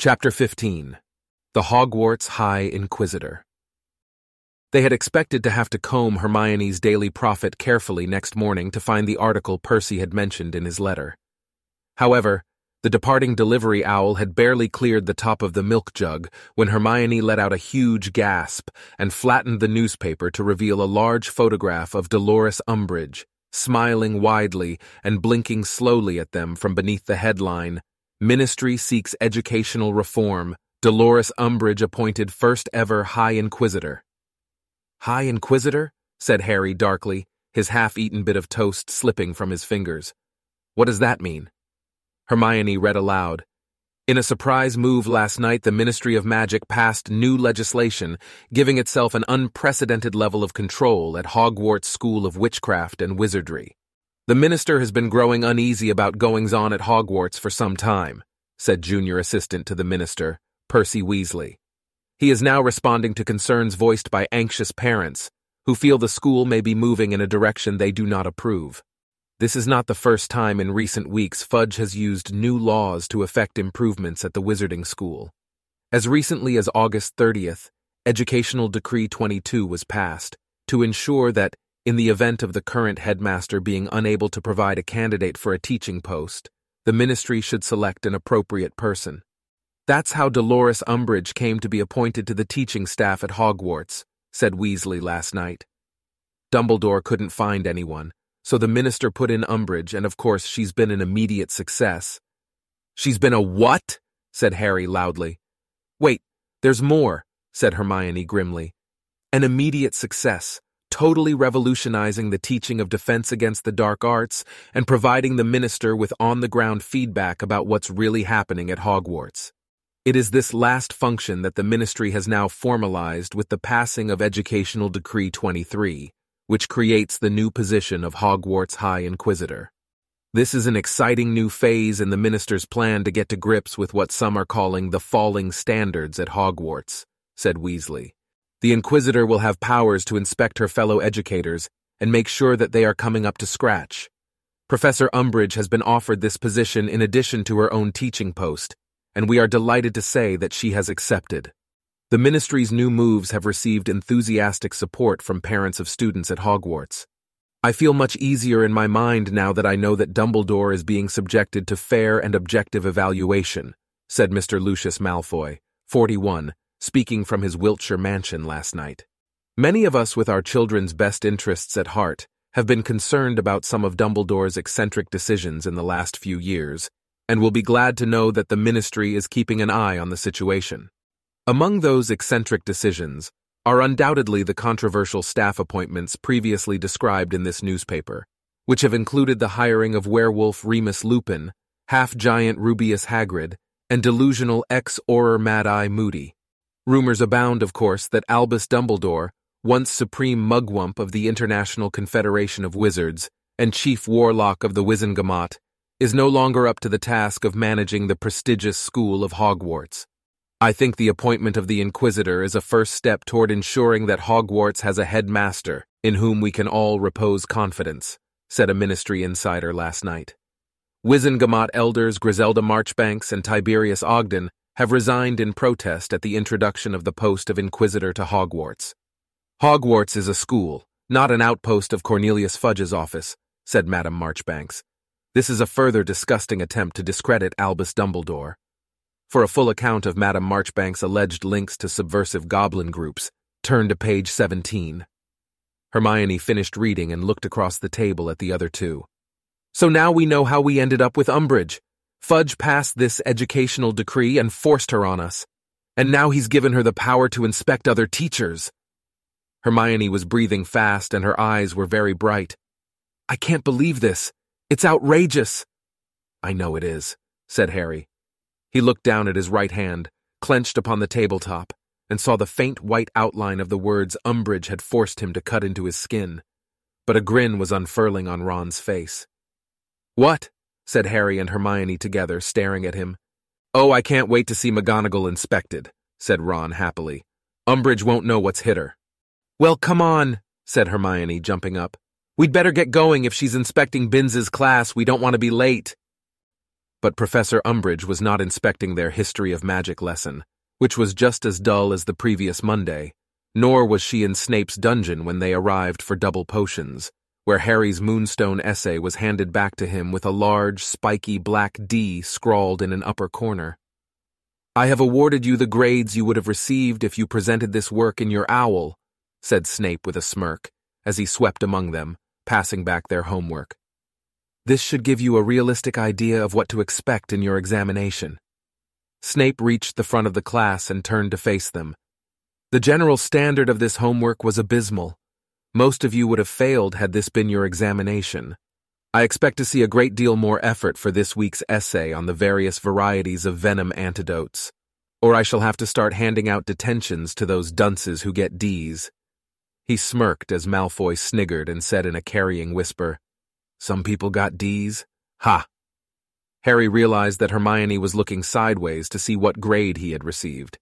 Chapter 15 The Hogwarts High Inquisitor They had expected to have to comb Hermione's Daily Prophet carefully next morning to find the article Percy had mentioned in his letter. However, the departing delivery owl had barely cleared the top of the milk jug when Hermione let out a huge gasp and flattened the newspaper to reveal a large photograph of Dolores Umbridge, smiling widely and blinking slowly at them from beneath the headline Ministry seeks educational reform. Dolores Umbridge appointed first ever High Inquisitor. High Inquisitor? said Harry darkly, his half eaten bit of toast slipping from his fingers. What does that mean? Hermione read aloud. In a surprise move last night, the Ministry of Magic passed new legislation, giving itself an unprecedented level of control at Hogwarts School of Witchcraft and Wizardry. The minister has been growing uneasy about goings on at Hogwarts for some time, said junior assistant to the minister, Percy Weasley. He is now responding to concerns voiced by anxious parents who feel the school may be moving in a direction they do not approve. This is not the first time in recent weeks Fudge has used new laws to effect improvements at the Wizarding School. As recently as August 30th, Educational Decree 22 was passed to ensure that in the event of the current headmaster being unable to provide a candidate for a teaching post, the ministry should select an appropriate person. That's how Dolores Umbridge came to be appointed to the teaching staff at Hogwarts, said Weasley last night. Dumbledore couldn't find anyone, so the minister put in Umbridge, and of course she's been an immediate success. She's been a what? said Harry loudly. Wait, there's more, said Hermione grimly. An immediate success totally revolutionizing the teaching of defense against the dark arts and providing the minister with on the ground feedback about what's really happening at Hogwarts. It is this last function that the ministry has now formalized with the passing of Educational Decree 23, which creates the new position of Hogwarts High Inquisitor. This is an exciting new phase in the minister's plan to get to grips with what some are calling the falling standards at Hogwarts, said Weasley. The Inquisitor will have powers to inspect her fellow educators and make sure that they are coming up to scratch. Professor Umbridge has been offered this position in addition to her own teaching post, and we are delighted to say that she has accepted. The ministry's new moves have received enthusiastic support from parents of students at Hogwarts. I feel much easier in my mind now that I know that Dumbledore is being subjected to fair and objective evaluation, said Mr. Lucius Malfoy, 41, speaking from his Wiltshire mansion last night. Many of us with our children's best interests at heart have been concerned about some of Dumbledore's eccentric decisions in the last few years, and will be glad to know that the ministry is keeping an eye on the situation. Among those eccentric decisions are undoubtedly the controversial staff appointments previously described in this newspaper, which have included the hiring of werewolf Remus Lupin, half-giant Rubeus Hagrid, and delusional ex-Auror Mad-Eye Moody. Rumors abound, of course, that Albus Dumbledore, once supreme mugwump of the International Confederation of Wizards and chief warlock of the Wizengamot, is no longer up to the task of managing the prestigious school of Hogwarts. I think the appointment of the Inquisitor is a first step toward ensuring that Hogwarts has a headmaster in whom we can all repose confidence, said a ministry insider last night. Wizengamot elders Griselda Marchbanks and Tiberius Ogden have resigned in protest at the introduction of the post of Inquisitor to Hogwarts. Hogwarts is a school, not an outpost of Cornelius Fudge's office, said Madame Marchbanks. This is a further disgusting attempt to discredit Albus Dumbledore. For a full account of Madame Marchbanks' alleged links to subversive goblin groups, turn to page 17. Hermione finished reading and looked across the table at the other two. So now we know how we ended up with Umbridge, Fudge passed this educational decree and forced her on us. And now he's given her the power to inspect other teachers. Hermione was breathing fast and her eyes were very bright. I can't believe this. It's outrageous. I know it is, said Harry. He looked down at his right hand, clenched upon the tabletop, and saw the faint white outline of the words Umbridge had forced him to cut into his skin. But a grin was unfurling on Ron's face. What? Said Harry and Hermione together, staring at him. Oh, I can't wait to see McGonagall inspected, said Ron happily. Umbridge won't know what's hit her. Well, come on, said Hermione, jumping up. We'd better get going if she's inspecting Binns's class. We don't want to be late. but Professor Umbridge was not inspecting their history of magic lesson, which was just as dull as the previous Monday, nor was she in Snape's dungeon when they arrived for double potions, where Harry's Moonstone essay was handed back to him with a large, spiky black D scrawled in an upper corner. I have awarded you the grades you would have received if you presented this work in your owl, said Snape with a smirk, as he swept among them, passing back their homework. This should give you a realistic idea of what to expect in your examination. Snape reached the front of the class and turned to face them. The general standard of this homework was abysmal. Most of you would have failed had this been your examination. I expect to see a great deal more effort for this week's essay on the various varieties of venom antidotes, or I shall have to start handing out detentions to those dunces who get D's. He smirked as Malfoy sniggered and said in a carrying whisper, Some people got D's? Ha! Harry realized that Hermione was looking sideways to see what grade he had received.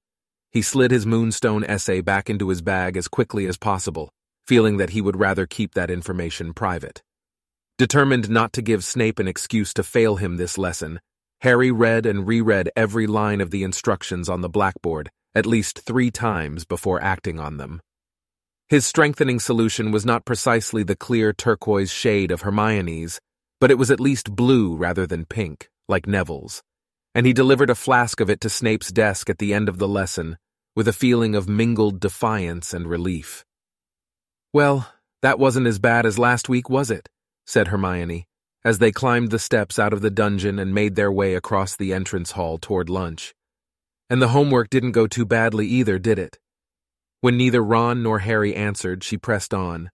He slid his Moonstone essay back into his bag as quickly as possible, feeling that he would rather keep that information private. Determined not to give Snape an excuse to fail him this lesson, Harry read and reread every line of the instructions on the blackboard at least three times before acting on them. His strengthening solution was not precisely the clear turquoise shade of Hermione's, but it was at least blue rather than pink, like Neville's, and he delivered a flask of it to Snape's desk at the end of the lesson with a feeling of mingled defiance and relief. Well, that wasn't as bad as last week, was it? said Hermione, as they climbed the steps out of the dungeon and made their way across the entrance hall toward lunch. And the homework didn't go too badly either, did it? When neither Ron nor Harry answered, she pressed on.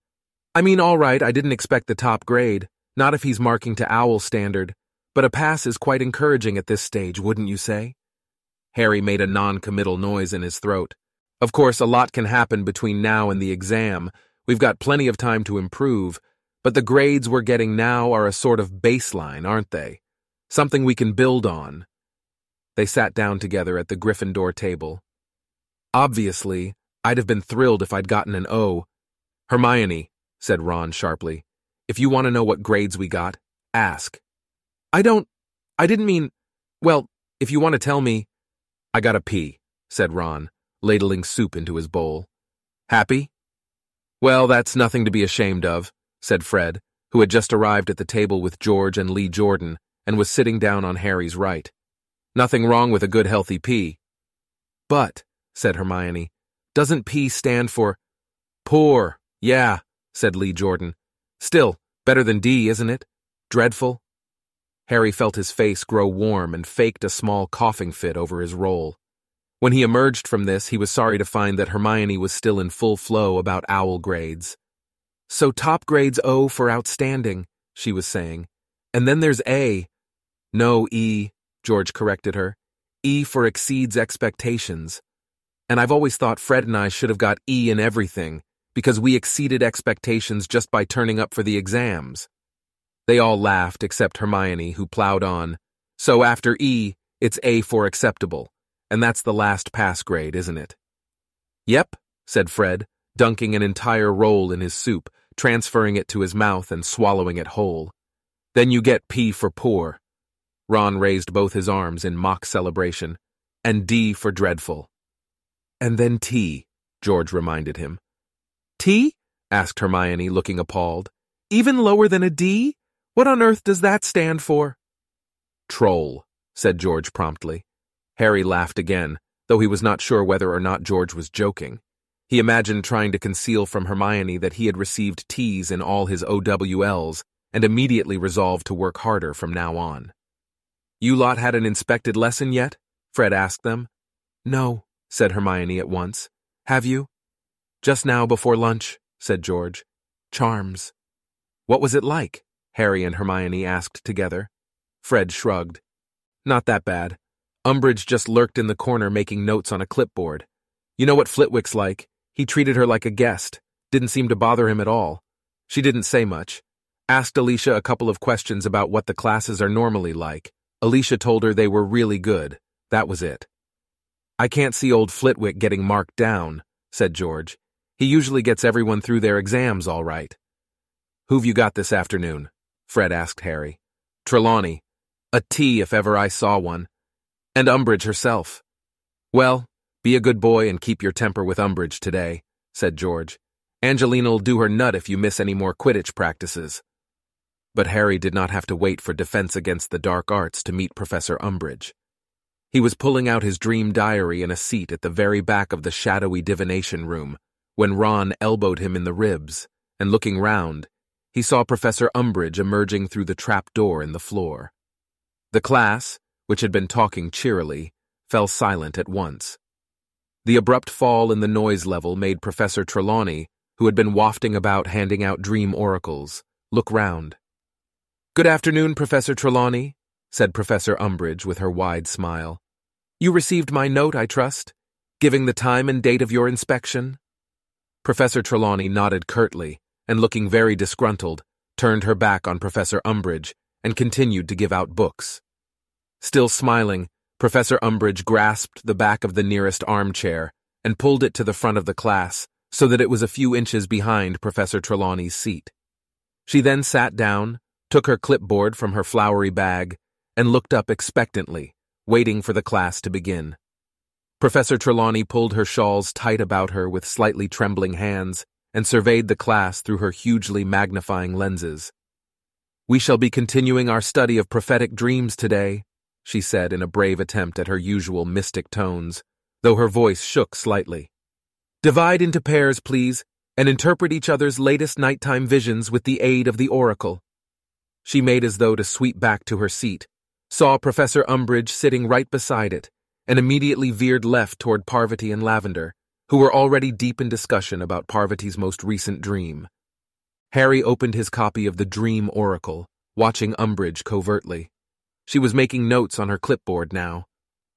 I mean, all right, I didn't expect the top grade, not if he's marking to owl standard, but a pass is quite encouraging at this stage, wouldn't you say? Harry made a non-committal noise in his throat. Of course, a lot can happen between now and the exam. We've got plenty of time to improve, but the grades we're getting now are a sort of baseline, aren't they? Something we can build on. They sat down together at the Gryffindor table. Obviously, I'd have been thrilled if I'd gotten an O. Hermione, said Ron sharply, if you want to know what grades we got, ask. I don't. I didn't mean. Well, if you want to tell me. I got a P, said Ron, ladling soup into his bowl. Happy? Well, that's nothing to be ashamed of said Fred, who had just arrived at the table with George and Lee Jordan and was sitting down on Harry's right. Nothing wrong with a good healthy P. But, said Hermione, doesn't P stand for poor? Yeah, said Lee Jordan. Still, better than D, isn't it? Dreadful? Harry felt his face grow warm and faked a small coughing fit over his roll. When he emerged from this, he was sorry to find that Hermione was still in full flow about owl grades. So top grade's O for outstanding, she was saying. And then there's A. No, E, George corrected her. E for exceeds expectations. And I've always thought Fred and I should have got E in everything, because we exceeded expectations just by turning up for the exams. They all laughed except Hermione, who plowed on. So after E, it's A for acceptable. And that's the last pass grade, isn't it? Yep, said Fred, dunking an entire roll in his soup, transferring it to his mouth and swallowing it whole. Then you get P for poor. Ron raised both his arms in mock celebration. And D for dreadful. And then T, George reminded him. T? asked Hermione, looking appalled. Even lower than a D? What on earth does that stand for? Troll, said George promptly. Harry laughed again, though he was not sure whether or not George was joking. He imagined trying to conceal from Hermione that he had received T's in all his OWLs and immediately resolved to work harder from now on. You lot had an inspected lesson yet? Fred asked them. No, said Hermione at once. Have you? Just now before lunch, said George. Charms. What was it like? Harry and Hermione asked together. Fred shrugged. Not that bad. Umbridge just lurked in the corner making notes on a clipboard. You know what Flitwick's like. He treated her like a guest, didn't seem to bother him at all. She didn't say much. Asked Alicia a couple of questions about what the classes are normally like. Alicia told her they were really good. That was it. I can't see old Flitwick getting marked down, said George. He usually gets everyone through their exams all right. Who've you got this afternoon? Fred asked Harry. Trelawney. A T if ever I saw one. And Umbridge herself. Well, be a good boy and keep your temper with Umbridge today, said George. Angelina'll do her nut if you miss any more Quidditch practices. But Harry did not have to wait for Defense Against the Dark Arts to meet Professor Umbridge. He was pulling out his dream diary in a seat at the very back of the shadowy divination room when Ron elbowed him in the ribs, and looking round, he saw Professor Umbridge emerging through the trap door in the floor. The class, which had been talking cheerily, fell silent at once. The abrupt fall in the noise level made Professor Trelawney, who had been wafting about handing out dream oracles, look round. Good afternoon, Professor Trelawney, said Professor Umbridge with her wide smile. You received my note, I trust, giving the time and date of your inspection? Professor Trelawney nodded curtly, and looking very disgruntled, turned her back on Professor Umbridge and continued to give out books. Still smiling, Professor Umbridge grasped the back of the nearest armchair and pulled it to the front of the class so that it was a few inches behind Professor Trelawney's seat. She then sat down, took her clipboard from her flowery bag, and looked up expectantly waiting for the class to begin. Professor Trelawney pulled her shawls tight about her with slightly trembling hands and surveyed the class through her hugely magnifying lenses. We shall be continuing our study of prophetic dreams today, she said in a brave attempt at her usual mystic tones, though her voice shook slightly. Divide into pairs, please, and interpret each other's latest nighttime visions with the aid of the oracle. She made as though to sweep back to her seat, saw Professor Umbridge sitting right beside it, and immediately veered left toward Parvati and Lavender, who were already deep in discussion about Parvati's most recent dream. Harry opened his copy of the Dream Oracle, watching Umbridge covertly. She was making notes on her clipboard now.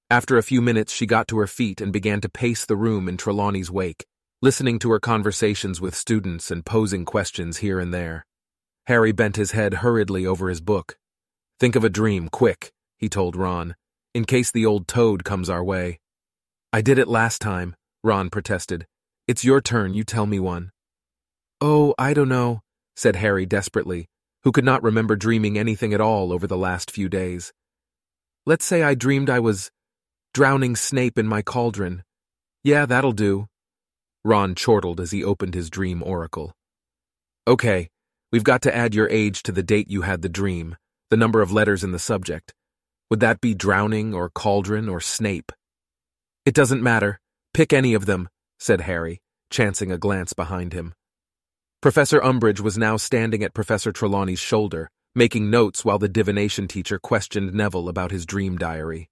After a few minutes, she got to her feet and began to pace the room in Trelawney's wake, listening to her conversations with students and posing questions here and there. Harry bent his head hurriedly over his book, Think of a dream, quick, he told Ron, in case the old toad comes our way. I did it last time, Ron protested. It's your turn, you tell me one. Oh, I don't know, said Harry desperately, who could not remember dreaming anything at all over the last few days. Let's say I dreamed I was drowning Snape in my cauldron. Yeah, that'll do. Ron chortled as he opened his dream oracle. Okay, we've got to add your age to the date you had the dream the number of letters in the subject. Would that be drowning or cauldron or Snape? It doesn't matter. Pick any of them, said Harry, chancing a glance behind him. Professor Umbridge was now standing at Professor Trelawney's shoulder, making notes while the divination teacher questioned Neville about his dream diary.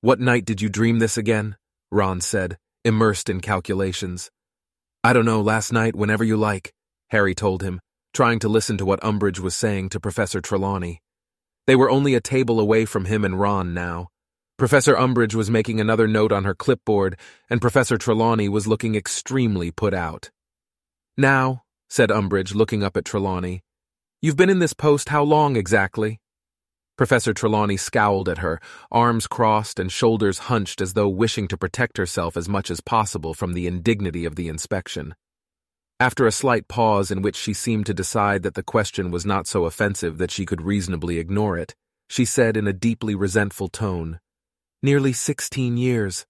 What night did you dream this again? Ron said, immersed in calculations. I don't know, last night, whenever you like, Harry told him, trying to listen to what Umbridge was saying to Professor Trelawney. They were only a table away from him and Ron now. Professor Umbridge was making another note on her clipboard, and Professor Trelawney was looking extremely put out. Now, said Umbridge, looking up at Trelawney, you've been in this post how long exactly? Professor Trelawney scowled at her, arms crossed and shoulders hunched as though wishing to protect herself as much as possible from the indignity of the inspection. After a slight pause in which she seemed to decide that the question was not so offensive that she could reasonably ignore it, she said in a deeply resentful tone, Nearly sixteen years.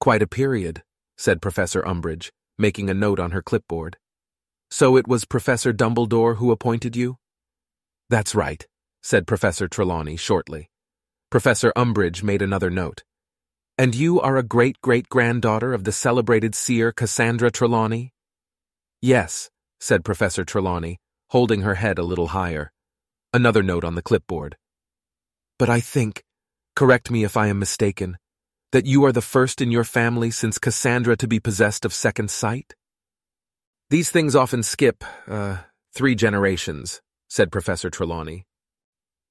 Quite a period, said Professor Umbridge, making a note on her clipboard. So it was Professor Dumbledore who appointed you? That's right, said Professor Trelawney shortly. Professor Umbridge made another note. And you are a great-great-granddaughter of the celebrated seer Cassandra Trelawney? Yes, said Professor Trelawney, holding her head a little higher. Another note on the clipboard. But I think, correct me if I am mistaken, that you are the first in your family since Cassandra to be possessed of second sight? These things often skip, uh, three generations, said Professor Trelawney.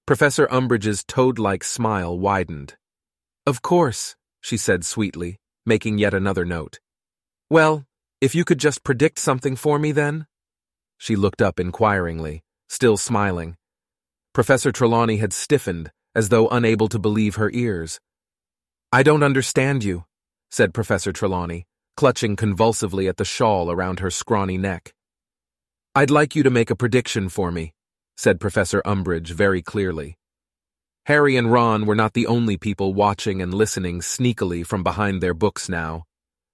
Professor Umbridge's toad-like smile widened. Of course, she said sweetly, making yet another note. Well, if you could just predict something for me, then? She looked up inquiringly, still smiling. Professor Trelawney had stiffened, as though unable to believe her ears. I don't understand you, said Professor Trelawney, clutching convulsively at the shawl around her scrawny neck. I'd like you to make a prediction for me, said Professor Umbridge very clearly. Harry and Ron were not the only people watching and listening sneakily from behind their books now.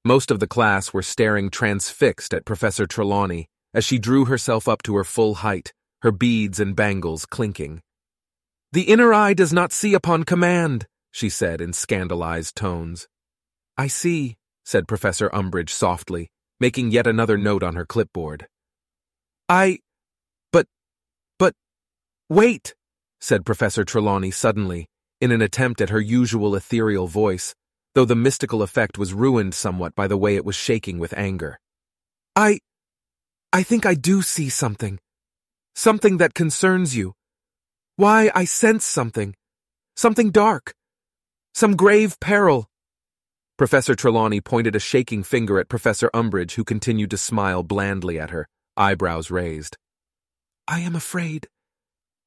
Most of the class were staring transfixed at Professor Trelawney as she drew herself up to her full height, her beads and bangles clinking. The inner eye does not see upon command, she said in scandalized tones. I see, said Professor Umbridge softly, making yet another note on her clipboard. I. But. But. Wait, said Professor Trelawney suddenly, in an attempt at her usual ethereal voice, though the mystical effect was ruined somewhat by the way it was shaking with anger. I. I think I do see something. Something that concerns you. Why, I sense something. Something dark. Some grave peril. Professor Trelawney pointed a shaking finger at Professor Umbridge, who continued to smile blandly at her, eyebrows raised. I am afraid.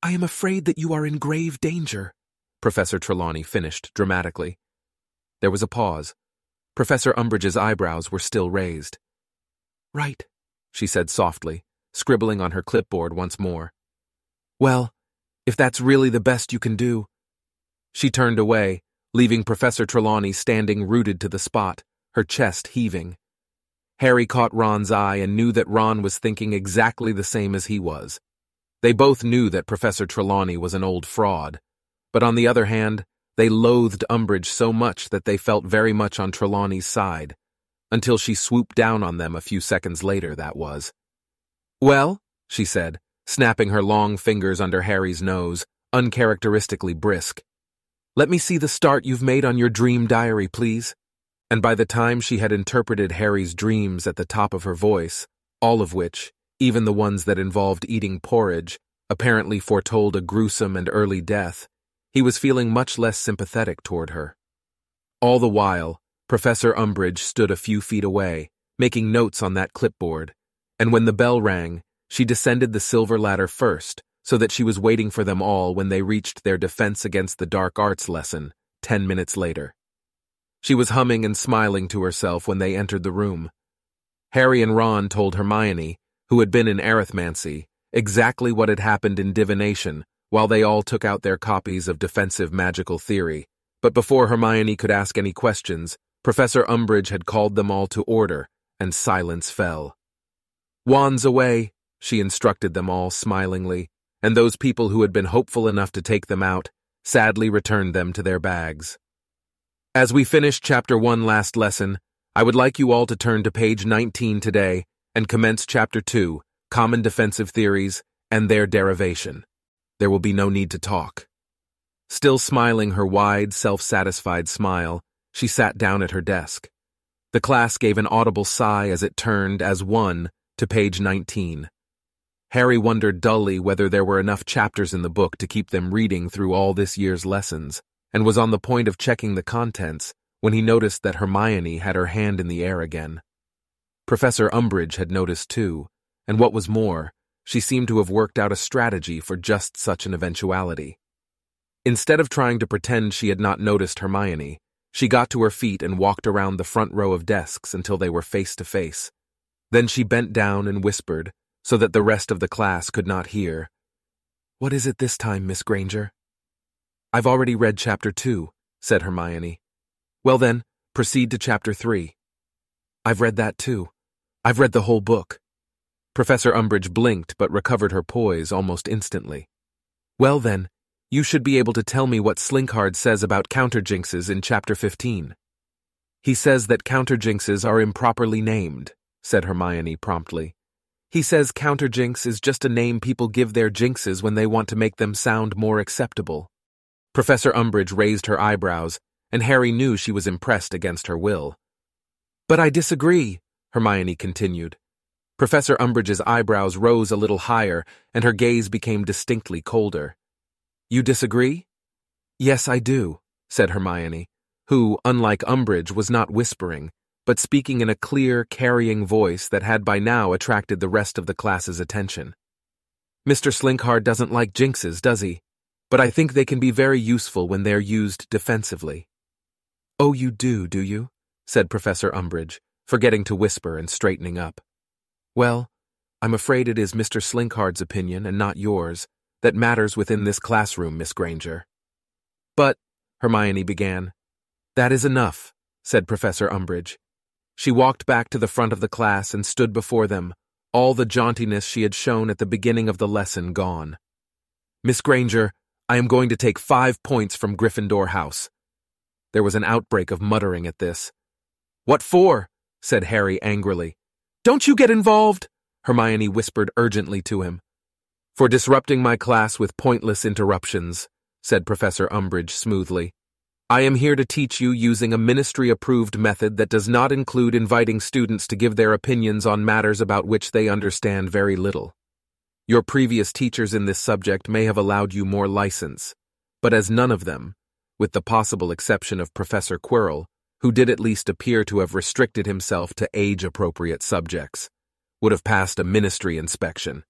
I am afraid that you are in grave danger, Professor Trelawney finished dramatically. There was a pause. Professor Umbridge's eyebrows were still raised. Right, she said softly, scribbling on her clipboard once more. Well, if that's really the best you can do. She turned away, leaving Professor Trelawney standing rooted to the spot, her chest heaving. Harry caught Ron's eye and knew that Ron was thinking exactly the same as he was. They both knew that Professor Trelawney was an old fraud, but on the other hand, they loathed Umbridge so much that they felt very much on Trelawney's side, until she swooped down on them a few seconds later, that was. Well, she said, snapping her long fingers under Harry's nose, uncharacteristically brisk. Let me see the start you've made on your dream diary, please. And by the time she had interpreted Harry's dreams at the top of her voice, all of which, even the ones that involved eating porridge, apparently foretold a gruesome and early death, he was feeling much less sympathetic toward her. All the while, Professor Umbridge stood a few feet away, making notes on that clipboard, and when the bell rang, she descended the silver ladder first, so that she was waiting for them all when they reached their defense against the dark arts lesson, ten minutes later. She was humming and smiling to herself when they entered the room. Harry and Ron told Hermione, who had been in arithmancy, exactly what had happened in divination, while they all took out their copies of defensive magical theory. But before Hermione could ask any questions, Professor Umbridge had called them all to order, and silence fell. Wands away, she instructed them all smilingly, and those people who had been hopeful enough to take them out sadly returned them to their bags. As we finish Chapter 1 last lesson, I would like you all to turn to page 19 today and commence Chapter 2, Common Defensive Theories and Their Derivation. There will be no need to talk. Still smiling her wide, self-satisfied smile, she sat down at her desk. The class gave an audible sigh as it turned, as one, to page 19. Harry wondered dully whether there were enough chapters in the book to keep them reading through all this year's lessons, and was on the point of checking the contents when he noticed that Hermione had her hand in the air again. Professor Umbridge had noticed too, and what was more, she seemed to have worked out a strategy for just such an eventuality. Instead of trying to pretend she had not noticed Hermione, she got to her feet and walked around the front row of desks until they were face to face. Then she bent down and whispered, so that the rest of the class could not hear. What is it this time, Miss Granger? I've already read chapter two, said Hermione. Well then, proceed to chapter three. I've read that too. I've read the whole book. Professor Umbridge blinked but recovered her poise almost instantly. Well then, you should be able to tell me what Slinkhard says about counterjinxes in chapter 15. He says that counterjinxes are improperly named, said Hermione promptly. He says counterjinx is just a name people give their jinxes when they want to make them sound more acceptable. Professor Umbridge raised her eyebrows, and Harry knew she was impressed against her will. But I disagree, Hermione continued. Professor Umbridge's eyebrows rose a little higher, and her gaze became distinctly colder. You disagree? Yes, I do, said Hermione, who, unlike Umbridge, was not whispering, but speaking in a clear, carrying voice that had by now attracted the rest of the class's attention. Mr. Slinkhard doesn't like jinxes, does he? But I think they can be very useful when they're used defensively. Oh, you do, do you? said Professor Umbridge, forgetting to whisper and straightening up. Well, I'm afraid it is Mr. Slinkhard's opinion, and not yours, that matters within this classroom, Miss Granger. But, Hermione began. That is enough, said Professor Umbridge. She walked back to the front of the class and stood before them, all the jauntiness she had shown at the beginning of the lesson gone. Miss Granger, I am going to take five points from Gryffindor House. There was an outbreak of muttering at this. What for? said Harry angrily. Don't you get involved, Hermione whispered urgently to him. For disrupting my class with pointless interruptions, said Professor Umbridge smoothly. I am here to teach you using a ministry-approved method that does not include inviting students to give their opinions on matters about which they understand very little. Your previous teachers in this subject may have allowed you more license, but as none of them, with the possible exception of Professor Quirrell, who did at least appear to have restricted himself to age-appropriate subjects, would have passed a ministry inspection.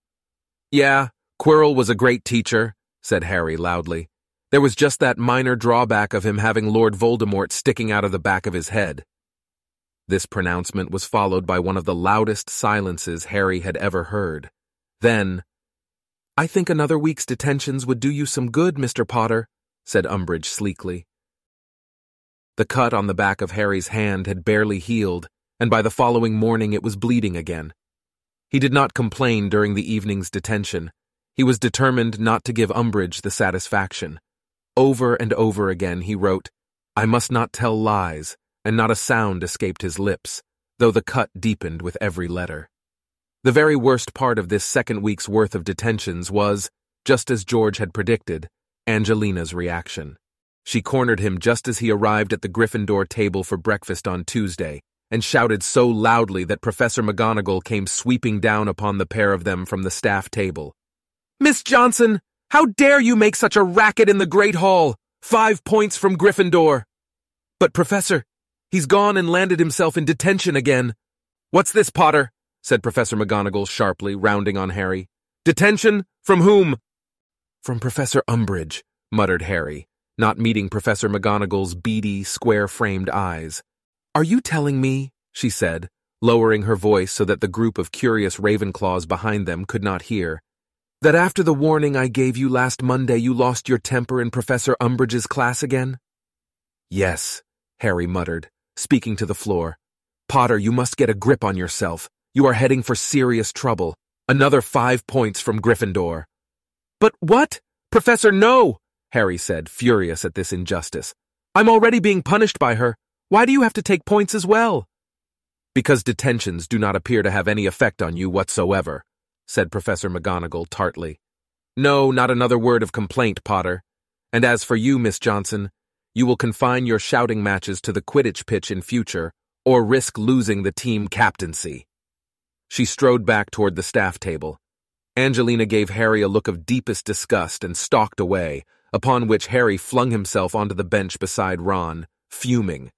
Yeah, Quirrell was a great teacher, said Harry loudly. There was just that minor drawback of him having Lord Voldemort sticking out of the back of his head. This pronouncement was followed by one of the loudest silences Harry had ever heard. Then, I think another week's detentions would do you some good, Mr. Potter, said Umbridge sleekly. The cut on the back of Harry's hand had barely healed, and by the following morning it was bleeding again. He did not complain during the evening's detention. He was determined not to give Umbridge the satisfaction. Over and over again he wrote, I must not tell lies, and not a sound escaped his lips, though the cut deepened with every letter. The very worst part of this second week's worth of detentions was, just as George had predicted, Angelina's reaction. She cornered him just as he arrived at the Gryffindor table for breakfast on Tuesday, and shouted so loudly that Professor McGonagall came sweeping down upon the pair of them from the staff table. Miss Johnson, how dare you make such a racket in the Great Hall? Five points from Gryffindor. But, Professor, he's gone and landed himself in detention again. What's this, Potter? said Professor McGonagall sharply, rounding on Harry. Detention? From whom? From Professor Umbridge, muttered Harry, not meeting Professor McGonagall's beady, square-framed eyes. Are you telling me, she said, lowering her voice so that the group of curious Ravenclaws behind them could not hear, that after the warning I gave you last Monday you lost your temper in Professor Umbridge's class again? Yes, Harry muttered, speaking to the floor. Potter, you must get a grip on yourself. You are heading for serious trouble. Another five points from Gryffindor. But what? Professor, no! Harry said, furious at this injustice. I'm already being punished by her. Why do you have to take points as well? Because detentions do not appear to have any effect on you whatsoever, said Professor McGonagall tartly. No, not another word of complaint, Potter. And as for you, Miss Johnson, you will confine your shouting matches to the Quidditch pitch in future, or risk losing the team captaincy. She strode back toward the staff table. Angelina gave Harry a look of deepest disgust and stalked away, upon which Harry flung himself onto the bench beside Ron, fuming.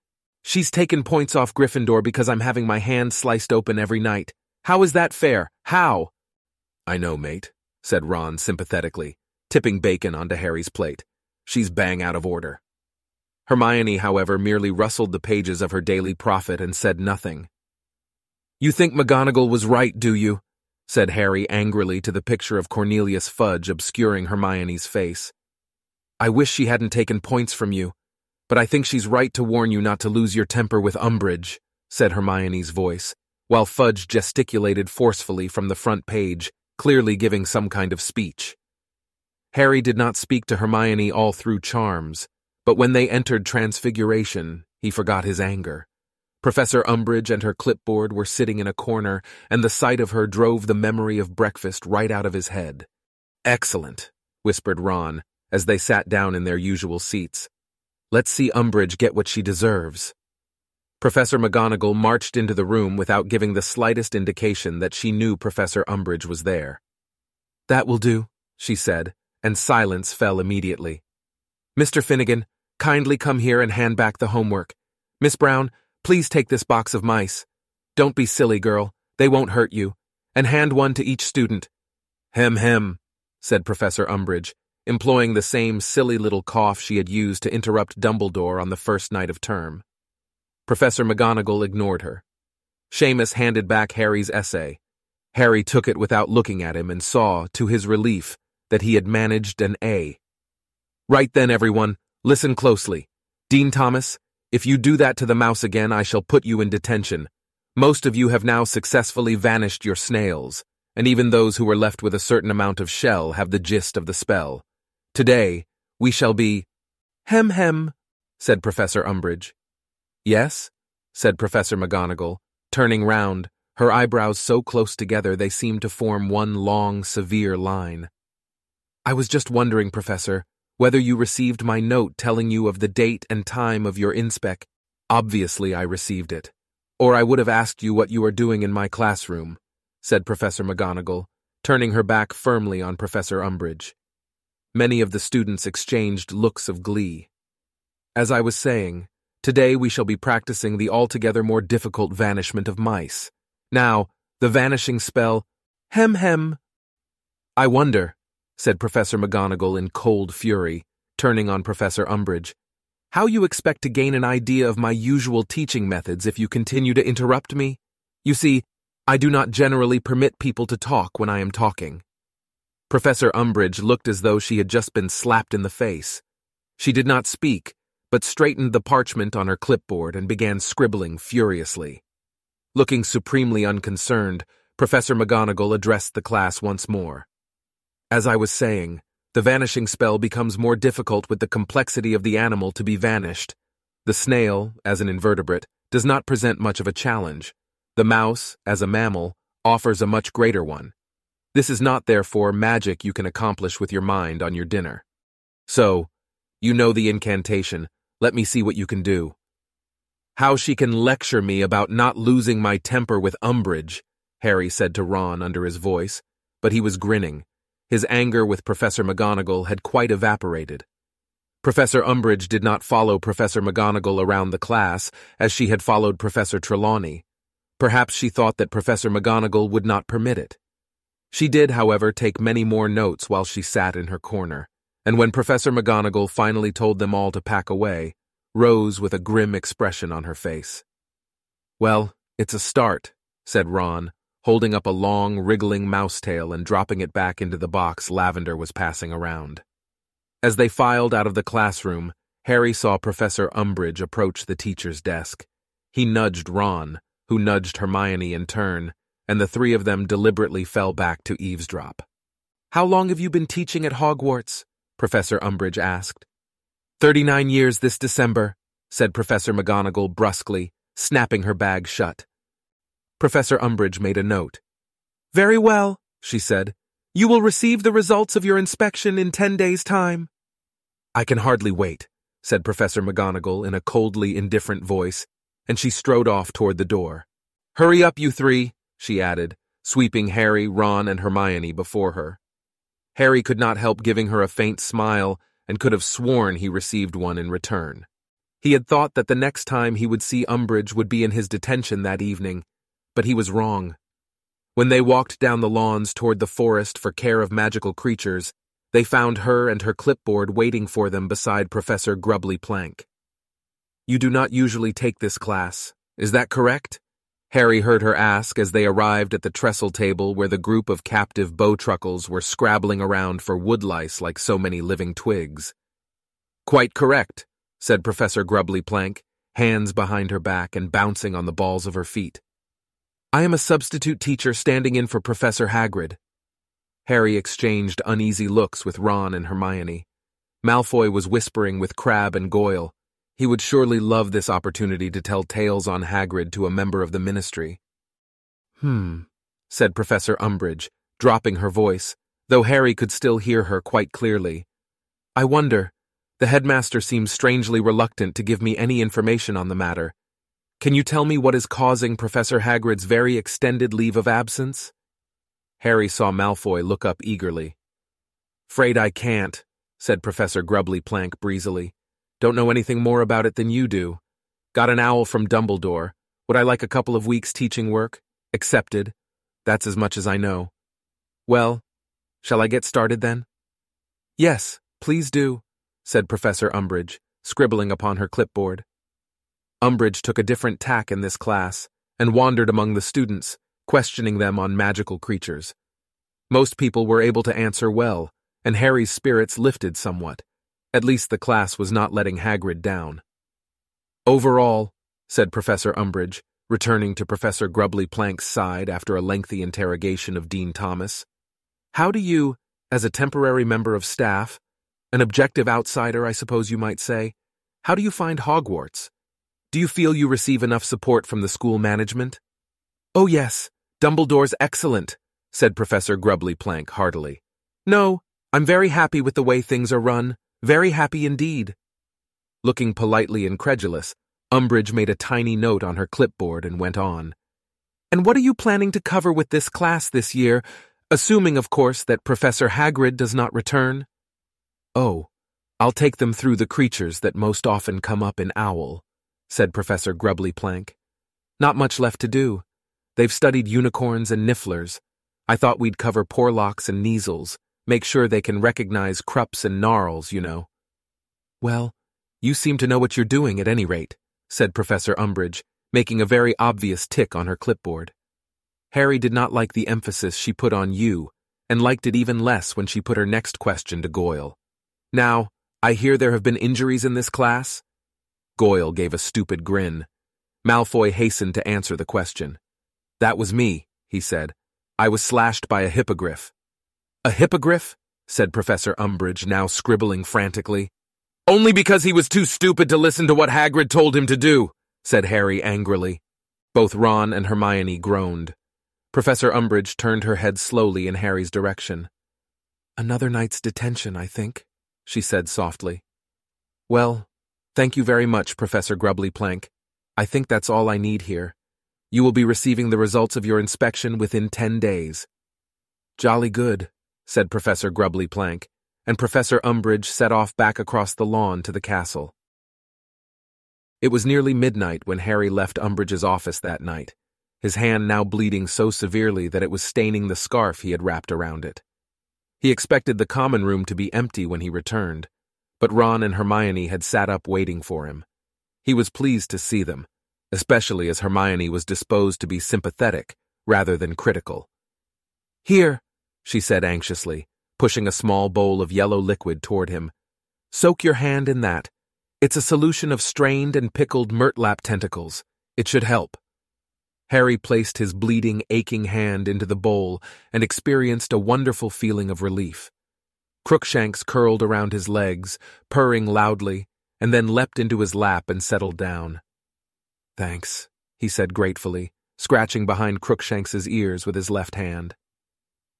She's taken points off Gryffindor because I'm having my hand sliced open every night. How is that fair? How? I know, mate, said Ron sympathetically, tipping bacon onto Harry's plate. She's bang out of order. Hermione, however, merely rustled the pages of her Daily Prophet and said nothing. You think McGonagall was right, do you? said Harry angrily to the picture of Cornelius Fudge obscuring Hermione's face. I wish she hadn't taken points from you, but I think she's right to warn you not to lose your temper with Umbridge, said Hermione's voice, while Fudge gesticulated forcefully from the front page, clearly giving some kind of speech. Harry did not speak to Hermione all through charms, but when they entered Transfiguration, he forgot his anger. Professor Umbridge and her clipboard were sitting in a corner, and the sight of her drove the memory of breakfast right out of his head. Excellent, whispered Ron, as they sat down in their usual seats. Let's see Umbridge get what she deserves. Professor McGonagall marched into the room without giving the slightest indication that she knew Professor Umbridge was there. That will do, she said, and silence fell immediately. Mr. Finnegan, kindly come here and hand back the homework. Miss Brown, please take this box of mice. Don't be silly, girl. They won't hurt you. And hand one to each student. Hem hem, said Professor Umbridge, employing the same silly little cough she had used to interrupt Dumbledore on the first night of term. Professor McGonagall ignored her. Seamus handed back Harry's essay. Harry took it without looking at him and saw, to his relief, that he had managed an A. Right then, everyone, Listen closely. Dean Thomas, if you do that to the mouse again, I shall put you in detention. Most of you have now successfully vanished your snails, and even those who were left with a certain amount of shell have the gist of the spell. Today, we shall be. Hem hem, said Professor Umbridge. Yes, said Professor McGonagall, turning round, her eyebrows so close together they seemed to form one long, severe line. I was just wondering, Professor, whether you received my note telling you of the date and time of your inspec. Obviously, I received it. Or I would have asked you what you are doing in my classroom, said Professor McGonagall, turning her back firmly on Professor Umbridge. Many of the students exchanged looks of glee. As I was saying, today we shall be practicing the altogether more difficult vanishment of mice. Now, the vanishing spell, hem hem. I wonder, said Professor McGonagall in cold fury, turning on Professor Umbridge, how you expect to gain an idea of my usual teaching methods if you continue to interrupt me? You see, I do not generally permit people to talk when I am talking. Professor Umbridge looked as though she had just been slapped in the face. She did not speak, but straightened the parchment on her clipboard and began scribbling furiously. Looking supremely unconcerned, Professor McGonagall addressed the class once more. As I was saying, the vanishing spell becomes more difficult with the complexity of the animal to be vanished. The snail, as an invertebrate, does not present much of a challenge. The mouse, as a mammal, offers a much greater one. This is not, therefore, magic you can accomplish with your mind on your dinner. So, you know the incantation. Let me see what you can do. How she can lecture me about not losing my temper with Umbridge, Harry said to Ron under his voice, but he was grinning. His anger with Professor McGonagall had quite evaporated. Professor Umbridge did not follow Professor McGonagall around the class as she had followed Professor Trelawney. Perhaps she thought that Professor McGonagall would not permit it. She did, however, take many more notes while she sat in her corner, and when Professor McGonagall finally told them all to pack away, rose with a grim expression on her face. Well, it's a start, said Ron, holding up a long, wriggling mouse tail and dropping it back into the box Lavender was passing around. As they filed out of the classroom, Harry saw Professor Umbridge approach the teacher's desk. He nudged Ron, who nudged Hermione in turn, and the three of them deliberately fell back to eavesdrop. How long have you been teaching at Hogwarts? Professor Umbridge asked. Thirty-nine years this December, said Professor McGonagall brusquely, snapping her bag shut. Professor Umbridge made a note. Very well, she said. You will receive the results of your inspection in ten days' time. I can hardly wait, said Professor McGonagall in a coldly indifferent voice, and she strode off toward the door. Hurry up, you three, she added, sweeping Harry, Ron, and Hermione before her. Harry could not help giving her a faint smile and could have sworn he received one in return. He had thought that the next time he would see Umbridge would be in his detention that evening, but he was wrong. When they walked down the lawns toward the forest for care of magical creatures, they found her and her clipboard waiting for them beside Professor Grubbly Plank. You do not usually take this class, is that correct? Harry heard her ask as they arrived at the trestle table where the group of captive bowtruckles were scrabbling around for woodlice like so many living twigs. Quite correct, said Professor Grubbly Plank, hands behind her back and bouncing on the balls of her feet. I am a substitute teacher standing in for Professor Hagrid. Harry exchanged uneasy looks with Ron and Hermione. Malfoy was whispering with Crabbe and Goyle, he would surely love this opportunity to tell tales on Hagrid to a member of the ministry. Hmm, said Professor Umbridge, dropping her voice, though Harry could still hear her quite clearly. I wonder. The headmaster seems strangely reluctant to give me any information on the matter. Can you tell me what is causing Professor Hagrid's very extended leave of absence? Harry saw Malfoy look up eagerly. Afraid I can't, said Professor Grubbly Plank breezily. Don't know anything more about it than you do. Got an owl from Dumbledore. Would I like a couple of weeks teaching work? Accepted. That's as much as I know. Well, shall I get started then? Yes, please do, said Professor Umbridge, scribbling upon her clipboard. Umbridge took a different tack in this class and wandered among the students, questioning them on magical creatures. Most people were able to answer well, and Harry's spirits lifted somewhat At least the class was not letting Hagrid down. Overall, said Professor Umbridge, returning to Professor Grubbly Plank's side after a lengthy interrogation of Dean Thomas, how do you, as a temporary member of staff, an objective outsider, I suppose you might say, how do you find Hogwarts? Do you feel you receive enough support from the school management? Oh, yes, Dumbledore's excellent, said Professor Grubbly Plank heartily. No, I'm very happy with the way things are run, very happy indeed. Looking politely incredulous, Umbridge made a tiny note on her clipboard and went on. And what are you planning to cover with this class this year, assuming, of course, that Professor Hagrid does not return? Oh, I'll take them through the creatures that most often come up in Owl, said Professor Grubbly Plank. Not much left to do. They've studied unicorns and nifflers. I thought we'd cover porlocks and Kneazles, make sure they can recognize crups and knarls, you know. Well, you seem to know what you're doing at any rate, said Professor Umbridge, making a very obvious tick on her clipboard. Harry did not like the emphasis she put on you, and liked it even less when she put her next question to Goyle. Now, I hear there have been injuries in this class? Goyle gave a stupid grin. Malfoy hastened to answer the question. That was me, he said. I was slashed by a hippogriff. A hippogriff? said Professor Umbridge, now scribbling frantically. Only because he was too stupid to listen to what Hagrid told him to do, said Harry angrily. Both Ron and Hermione groaned. Professor Umbridge turned her head slowly in Harry's direction. Another night's detention, I think, she said softly. Well, thank you very much, Professor Grubbly Plank. I think that's all I need here. You will be receiving the results of your inspection within ten days. Jolly good, said Professor Grubbly Plank, and Professor Umbridge set off back across the lawn to the castle. It was nearly midnight when Harry left Umbridge's office that night, his hand now bleeding so severely that it was staining the scarf he had wrapped around it. He expected the common room to be empty when he returned, but Ron and Hermione had sat up waiting for him. He was pleased to see them, especially as Hermione was disposed to be sympathetic rather than critical. Here, she said anxiously, pushing a small bowl of yellow liquid toward him. Soak your hand in that. It's a solution of strained and pickled murtlap tentacles. It should help. Harry placed his bleeding, aching hand into the bowl and experienced a wonderful feeling of relief. Crookshanks curled around his legs, purring loudly, and then leapt into his lap and settled down. Thanks, he said gratefully, scratching behind Crookshanks's ears with his left hand.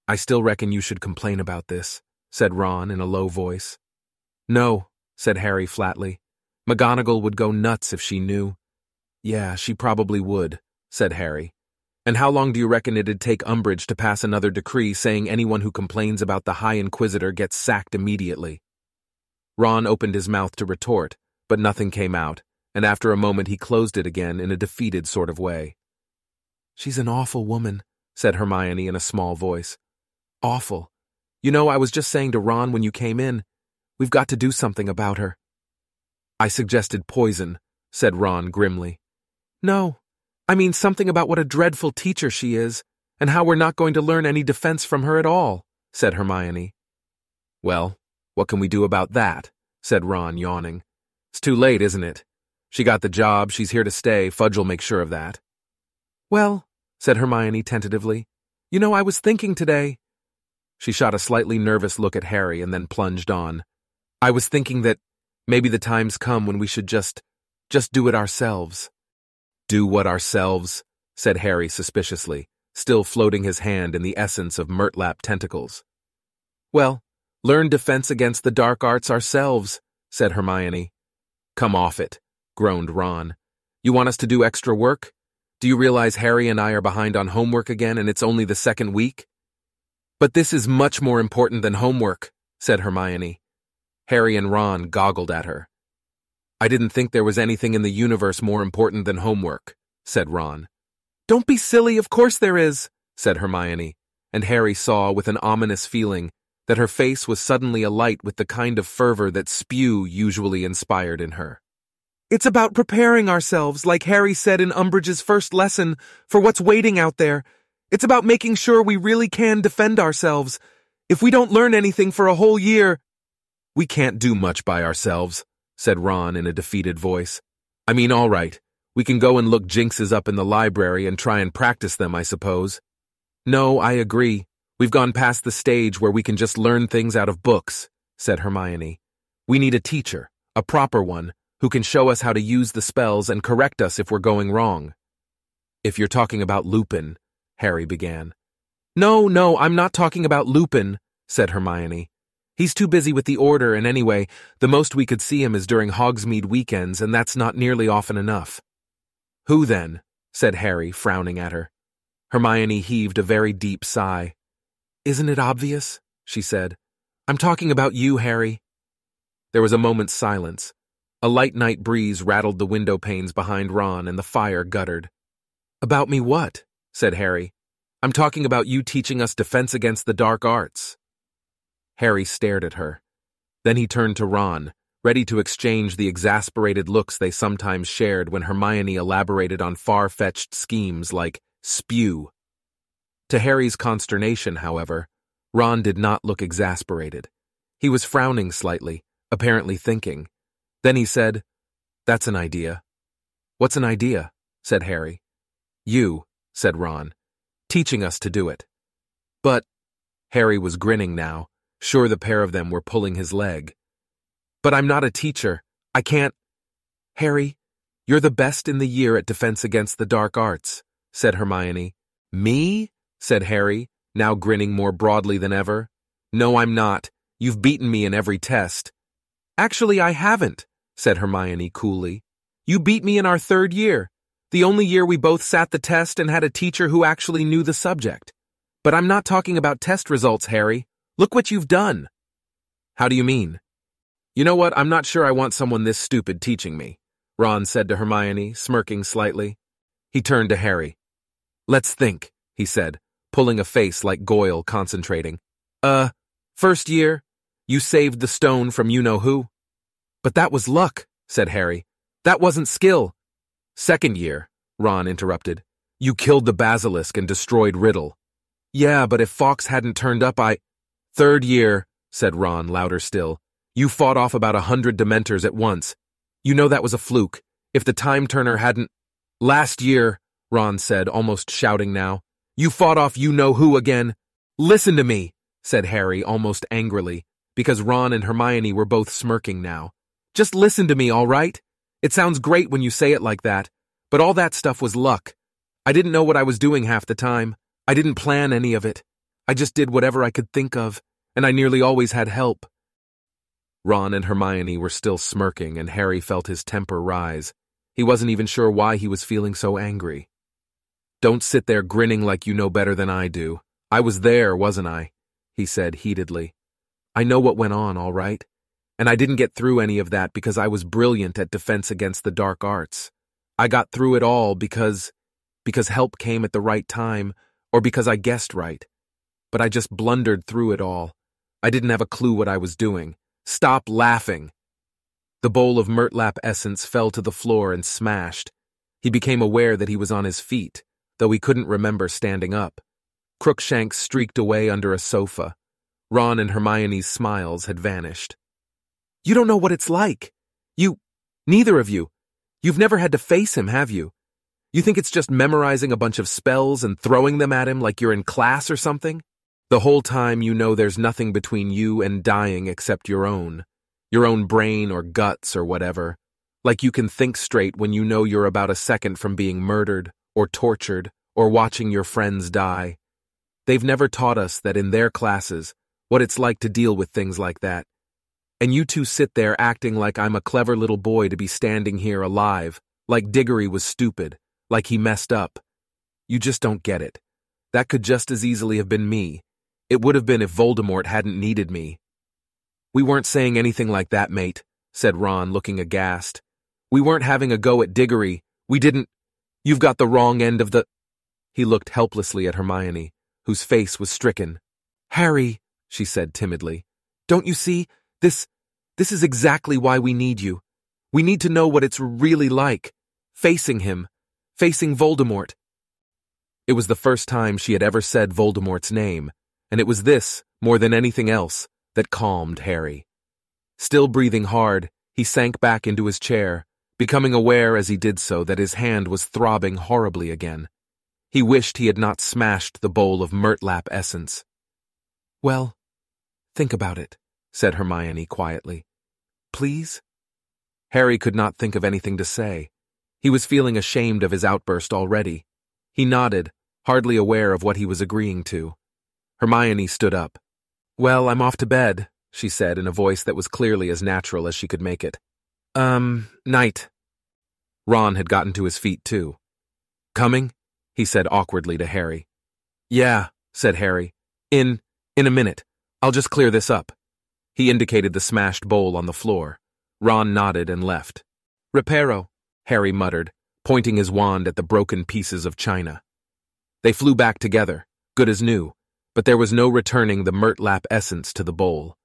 I still reckon you should complain about this, said Ron in a low voice. No, said Harry flatly. McGonagall would go nuts if she knew. Yeah, she probably would, said Harry. And how long do you reckon it'd take Umbridge to pass another decree saying anyone who complains about the High Inquisitor gets sacked immediately? Ron opened his mouth to retort, but nothing came out, and after a moment he closed it again in a defeated sort of way. She's an awful woman, said Hermione in a small voice. Awful. You know, I was just saying to Ron when you came in, we've got to do something about her. I suggested poison, said Ron grimly. No, I mean something about what a dreadful teacher she is, and how we're not going to learn any defense from her at all, said Hermione. Well, what can we do about that? said Ron, yawning. It's too late, isn't it? She got the job, she's here to stay, Fudge'll make sure of that. Well, said Hermione tentatively, you know, I was thinking today. She shot a slightly nervous look at Harry and then plunged on. I was thinking that maybe the time's come when we should just, just do it ourselves. Do what ourselves? said Harry suspiciously, still floating his hand in the essence of Murtlap tentacles. Well, learn defense against the dark arts ourselves, said Hermione. Come off it, groaned Ron. You want us to do extra work? Do you realize Harry and I are behind on homework again and it's only the second week? But this is much more important than homework, said Hermione. Harry and Ron goggled at her. I didn't think there was anything in the universe more important than homework, said Ron. Don't be silly, of course there is, said Hermione, and Harry saw with an ominous feeling that her face was suddenly alight with the kind of fervor that spew usually inspired in her. It's about preparing ourselves, like Harry said in Umbridge's first lesson, for what's waiting out there, it's about making sure we really can defend ourselves. If we don't learn anything for a whole year, We can't do much by ourselves, said Ron in a defeated voice. I mean, all right, we can go and look jinxes up in the library and try and practice them, I suppose. No, I agree. We've gone past the stage where we can just learn things out of books, said Hermione. We need a teacher, a proper one, who can show us how to use the spells and correct us if we're going wrong. If you're talking about Lupin, Harry began. No, no, I'm not talking about Lupin, said Hermione. He's too busy with the Order, and anyway, the most we could see him is during Hogsmeade weekends, and that's not nearly often enough. Who then? said Harry, frowning at her. Hermione heaved a very deep sigh. Isn't it obvious? she said. I'm talking about you, Harry. There was a moment's silence. A light night breeze rattled the window panes behind Ron, and the fire guttered. About me what? said Harry. I'm talking about you teaching us defense against the dark arts. Harry stared at her. Then he turned to Ron, ready to exchange the exasperated looks they sometimes shared when Hermione elaborated on far-fetched schemes like spew. To Harry's consternation, however, Ron did not look exasperated. He was frowning slightly, apparently thinking. Then he said, That's an idea. What's an idea? said Harry. You, said Ron, teaching us to do it. But, Harry was grinning now, Sure, the pair of them were pulling his leg. But I'm not a teacher. I can't. Harry, you're the best in the year at Defense Against the Dark Arts, said Hermione. Me? said Harry, now grinning more broadly than ever. No, I'm not. You've beaten me in every test. Actually, I haven't, said Hermione coolly. You beat me in our third year, the only year we both sat the test and had a teacher who actually knew the subject. But I'm not talking about test results, Harry. Look what you've done. How do you mean? You know what, I'm not sure I want someone this stupid teaching me, Ron said to Hermione, smirking slightly. He turned to Harry. Let's think, he said, pulling a face like Goyle concentrating. Uh, first year, you saved the stone from you-know-who? But that was luck, said Harry. That wasn't skill. Second year, Ron interrupted. You killed the basilisk and destroyed Riddle. Yeah, but if Fawkes hadn't turned up, I... Third year, said Ron, louder still. You fought off about a hundred Dementors at once. You know that was a fluke. If the Time Turner hadn't... Last year, Ron said, almost shouting now. You fought off you-know-who again. Listen to me, said Harry, almost angrily, because Ron and Hermione were both smirking now. Just listen to me, all right? It sounds great when you say it like that, but all that stuff was luck. I didn't know what I was doing half the time. I didn't plan any of it. I just did whatever I could think of, and I nearly always had help. Ron and Hermione were still smirking, and Harry felt his temper rise. He wasn't even sure why he was feeling so angry. Don't sit there grinning like you know better than I do. I was there, wasn't I? He said heatedly. I know what went on, all right. And I didn't get through any of that because I was brilliant at defense against the dark arts. I got through it all because, because help came at the right time, or because I guessed right but I just blundered through it all. I didn't have a clue what I was doing. Stop laughing! The bowl of Murtlap essence fell to the floor and smashed. He became aware that he was on his feet, though he couldn't remember standing up. Crookshanks streaked away under a sofa. Ron and Hermione's smiles had vanished. You don't know what it's like. You, neither of you. You've never had to face him, have you? You think it's just memorizing a bunch of spells and throwing them at him like you're in class or something? The whole time you know there's nothing between you and dying except your own. Your own brain or guts or whatever. Like you can think straight when you know you're about a second from being murdered, or tortured, or watching your friends die. They've never taught us that in their classes, what it's like to deal with things like that. And you two sit there acting like I'm a clever little boy to be standing here alive, like Diggory was stupid, like he messed up. You just don't get it. That could just as easily have been me, it would have been if Voldemort hadn't needed me. We weren't saying anything like that, mate, said Ron, looking aghast. We weren't having a go at Diggory. We didn't. You've got the wrong end of the. He looked helplessly at Hermione, whose face was stricken. Harry, she said timidly, don't you see? This. This is exactly why we need you. We need to know what it's really like. Facing him. Facing Voldemort. It was the first time she had ever said Voldemort's name, and it was this, more than anything else, that calmed Harry. Still breathing hard, he sank back into his chair, becoming aware as he did so that his hand was throbbing horribly again. He wished he had not smashed the bowl of Murtlap essence. Well, think about it, said Hermione quietly. Please? Harry could not think of anything to say. He was feeling ashamed of his outburst already. He nodded, hardly aware of what he was agreeing to. Hermione stood up. Well, I'm off to bed, she said in a voice that was clearly as natural as she could make it. Um, night. Ron had gotten to his feet too. Coming? he said awkwardly to Harry. Yeah, said Harry. In, in a minute. I'll just clear this up. He indicated the smashed bowl on the floor. Ron nodded and left. Reparo, Harry muttered, pointing his wand at the broken pieces of china. They flew back together, good as new, but there was no returning the Murtlap essence to the bowl.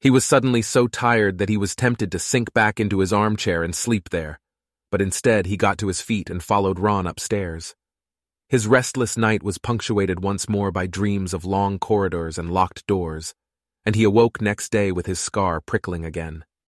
He was suddenly so tired that he was tempted to sink back into his armchair and sleep there, but instead he got to his feet and followed Ron upstairs. His restless night was punctuated once more by dreams of long corridors and locked doors, and he awoke next day with his scar prickling again.